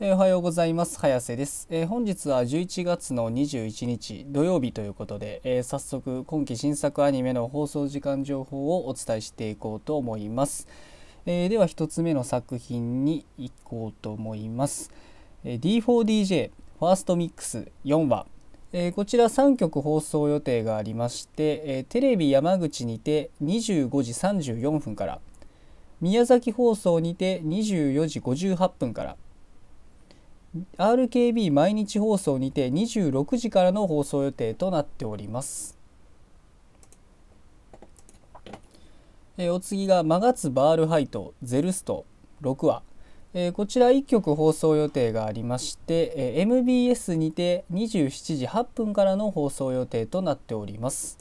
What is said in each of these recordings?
えおはようございます。早瀬です、えー本日は11月の21日土曜日ということで、えー早速今期新作アニメの放送時間情報をお伝えしていこうと思います、えでは一つ目の作品に行こうと思います、え D4DJ ファーストミックス4話。えこちら3曲放送予定がありまして、えテレビ山口にて25時34分から宮崎放送にて24時58分から RKB 毎日放送にて26時からの放送予定となっております。えーお次が「マガツバールハイトゼルスト」6話、えーこちら1曲放送予定がありまして、えー MBS にて27時8分からの放送予定となっております。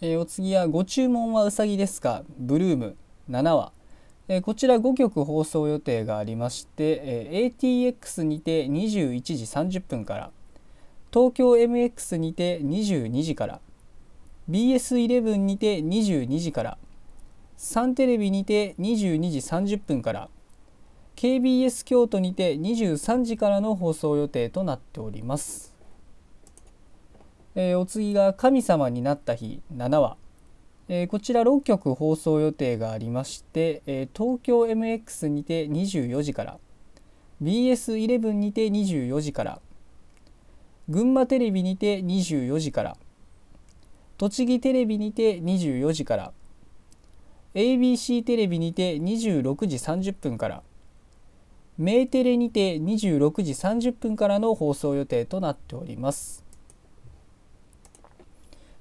えーお次は「ご注文はうさぎですか？ブルーム」7話えこちら5曲放送予定がありまして、え ATX にて21時30分から東京 MX にて22時から BS11 にて22時からサンテレビにて22時30分から KBS 京都にて23時からの放送予定となっております。えお次が「神様になった日」7話えーこちら6曲放送予定がありまして、えー東京 MX にて24時から BS11 にて24時から群馬テレビにて24時から栃木テレビにて24時から ABC テレビにて26時30分からメーテレにて26時30分からの放送予定となっております。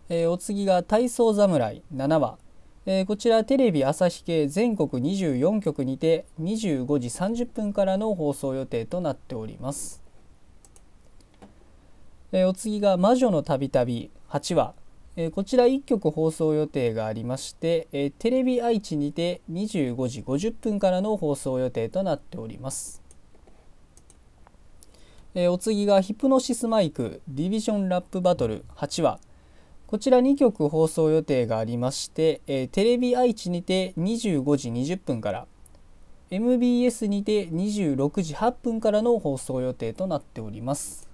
えーお次が体操侍7話、えーこちらテレビ朝日系全国24局にて25時30分からの放送予定となっております、えーお次が魔女のたびたび8話、えーこちら1曲放送予定がありまして、えーテレビ愛知にて25時50分からの放送予定となっております。えお次がヒプノシスマイクディビジョンラップバトル8話。こちら2曲放送予定がありまして、えーテレビ愛知にて25時20分から MBS にて26時8分からの放送予定となっております、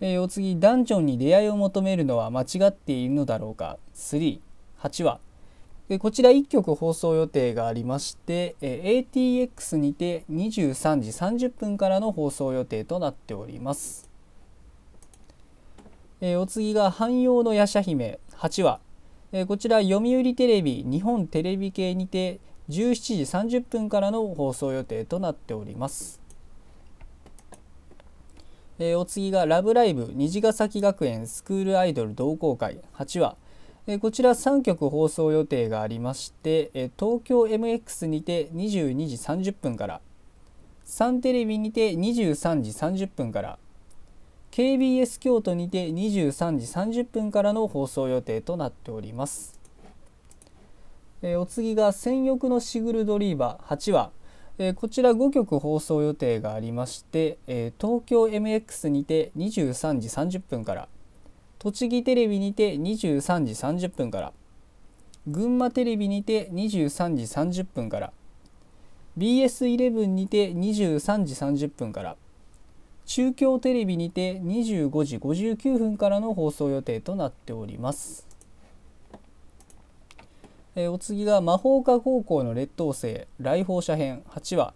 えーお次ダンジョンに出会いを求めるのは間違っているのだろうか。38話えーこちら1曲放送予定がありまして、えー ATX にて23時30分からの放送予定となっております。えーお次が汎用の夜叉姫8話、えーこちら読売テレビ日本テレビ系にて17時30分からの放送予定となっております、えーお次がラブライブ虹ヶ崎学園スクールアイドル同好会8話えこちら3曲放送予定がありまして、え東京 MX にて22時30分からサンテレビにて23時30分から KBS 京都にて23時30分からの放送予定となっております。えーお次が「戦欲のシグルドリーバー」8話、えーこちら5曲放送予定がありまして、えー東京 MX にて23時30分から栃木テレビにて23時30分から群馬テレビにて23時30分から BS11 にて23時30分から中京テレビにて25時59分からの放送予定となっております。えーお次が魔法科高校の劣等生来訪者編8話、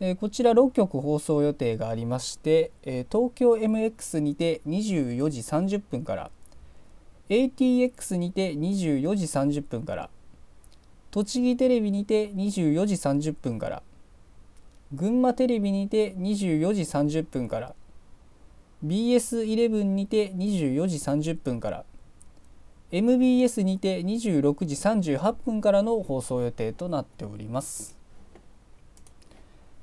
えーこちら6曲放送予定がありまして、えー東京 MX にて24時30分から ATX にて24時30分から栃木テレビにて24時30分から群馬テレビにて24時30分から BS11 にて24時30分から MBS にて26時38分からの放送予定となっております、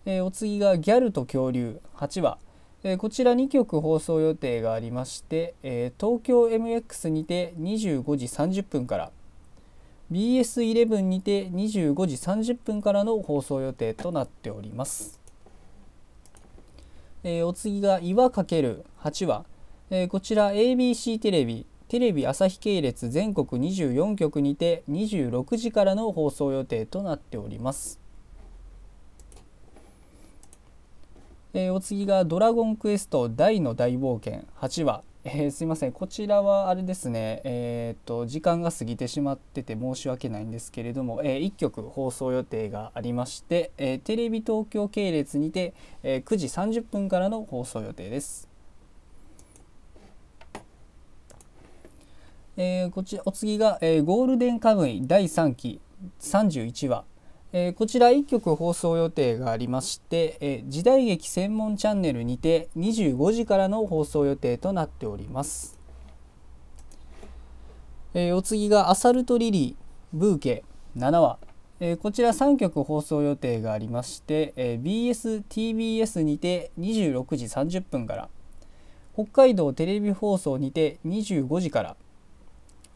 えーお次が「ギャルと恐竜」8話、えーこちら2曲放送予定がありまして、えー東京 MX にて25時30分から BS11 にて25時30分からの放送予定となっております。えーお次が岩かける8話、えーこちら ABC テレビテレビ朝日系列全国24局にて26時からの放送予定となっております。えー、お次が「ドラゴンクエスト大の大冒険」8話、えー、すいません。こちらはあれですね。えっ、と時間が過ぎてしまってて申し訳ないんですけれども、えー、1曲放送予定がありまして、えテレビ東京系列にて、え9時30分からの放送予定です。えー、こちお次が、えー、ゴールデンカムイ第3期31話、えー、こちら1曲放送予定がありまして、え時代劇専門チャンネルにて25時からの放送予定となっております、えお次がアサルトリリーブーケ7話。えこちら3曲放送予定がありまして、え BSTBS にて26時30分から北海道テレビ放送にて25時から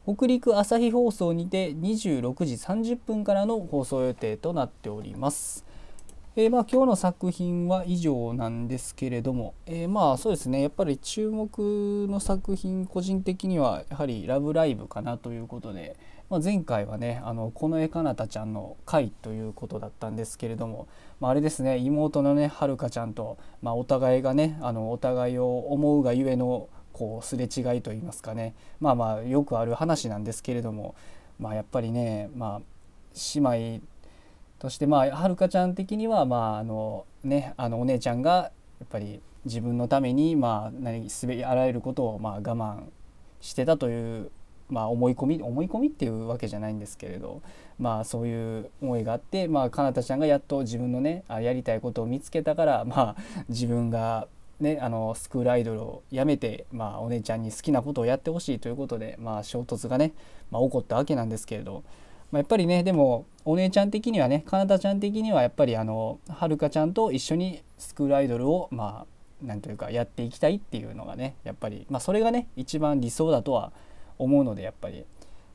北陸朝日放送にて26時30分からの放送予定となっております。えー、まあ今日の作品は以上なんですけれども、えー、まあそうですねやっぱり注目の作品個人的にはやはり「ラブライブ!」かなということで、まあ、前回はねあのこの絵かなたちゃんの回ということだったんですけれども、まあ、あれですね妹のねはるかちゃんと、まあ、お互いがねあのお互いを思うがゆえのこうすれ違いといいますかね。まあまあよくある話なんですけれども。まあやっぱりねまあ姉妹としてまあはるかちゃん的にはまああのねあのお姉ちゃんがやっぱり自分のためにまあ何すべあらゆることをまあ我慢してたというまあ思い込み思い込みっていうわけじゃないんですけれど。まあそういう思いがあってまあかなたちゃんがやっと自分のねやりたいことを見つけたからまあ自分がね、あのスクールアイドルを辞めて、まあ、お姉ちゃんに好きなことをやってほしいということで、まあ、衝突がね、まあ、起こったわけなんですけれど、まあ、やっぱりねでもお姉ちゃん的にはねかなたちゃん的にはやっぱりあのはるかちゃんと一緒にスクールアイドルをまあなんというかやっていきたいっていうのがねやっぱり、まあ、それがね一番理想だとは思うのでやっぱり、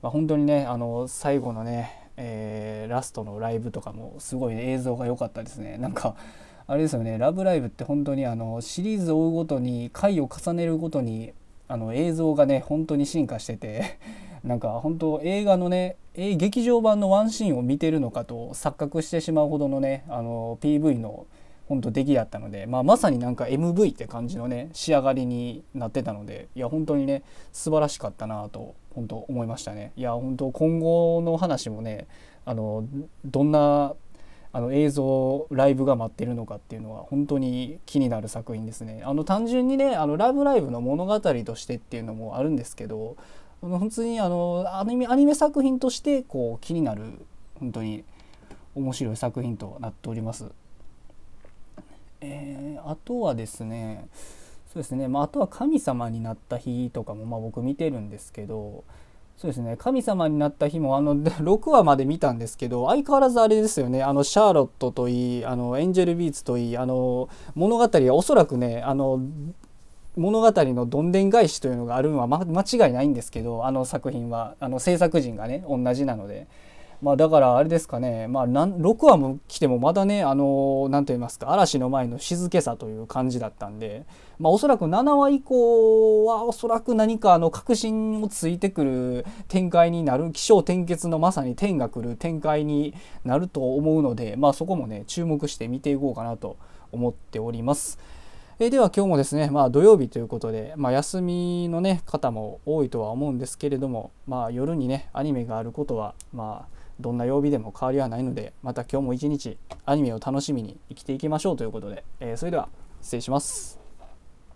まあ、本当にねあの最後のね、えー、ラストのライブとかもすごい、映像が良かったですね。なんかあれですよね「ラブライブ!」って本当にあのシリーズを追うごとに回を重ねるごとにあの映像がね本当に進化してて なんか本当映画のね劇場版のワンシーンを見てるのかと錯覚してしまうほどのねあの PV の本当出来だったので、まあ、まさになんか MV って感じのね仕上がりになってたのでいや本当にね素晴らしかったなと本当思いましたねいや本当今後の話もねあのどんなあの映像ライブが待ってるのかっていうのは本当に気になる作品ですね。あの単純にね「あのラブライブ!」の物語としてっていうのもあるんですけど普通にあのアニメアニメ作品としてこう気になる本当に面白い作品となっております。えー、あとはですねそうですね、まあ、あとは神様になった日とかもまあ僕見てるんですけどそうですね。神様になった日もあの 6話まで見たんですけど相変わらずあれですよね。あのシャーロットといいあのエンジェルビーツといいあの物語はおそらくねあの物語のどんでん返しというのがあるのは、ま、間違いないんですけどあの作品は。あの制作陣がね同じなので。まあ、だからあれですかね、まあ、6話も来てもまだねあの何と言いますか嵐の前の静けさという感じだったんで、まあ、おそらく7話以降はおそらく何かあの確信をついてくる展開になる。起承転結のまさに天が来る展開になると思うので、まあ、そこもね注目して見ていこうかなと思っております。え、では今日もですね、まあ、土曜日ということで、まあ、休みの、ね、方も多いとは思うんですけれども、まあ、夜にねアニメがあることはまあどんな曜日でも変わりはないのでまた今日も一日アニメを楽しみに生きていきましょうということで、えー、それでは失礼します。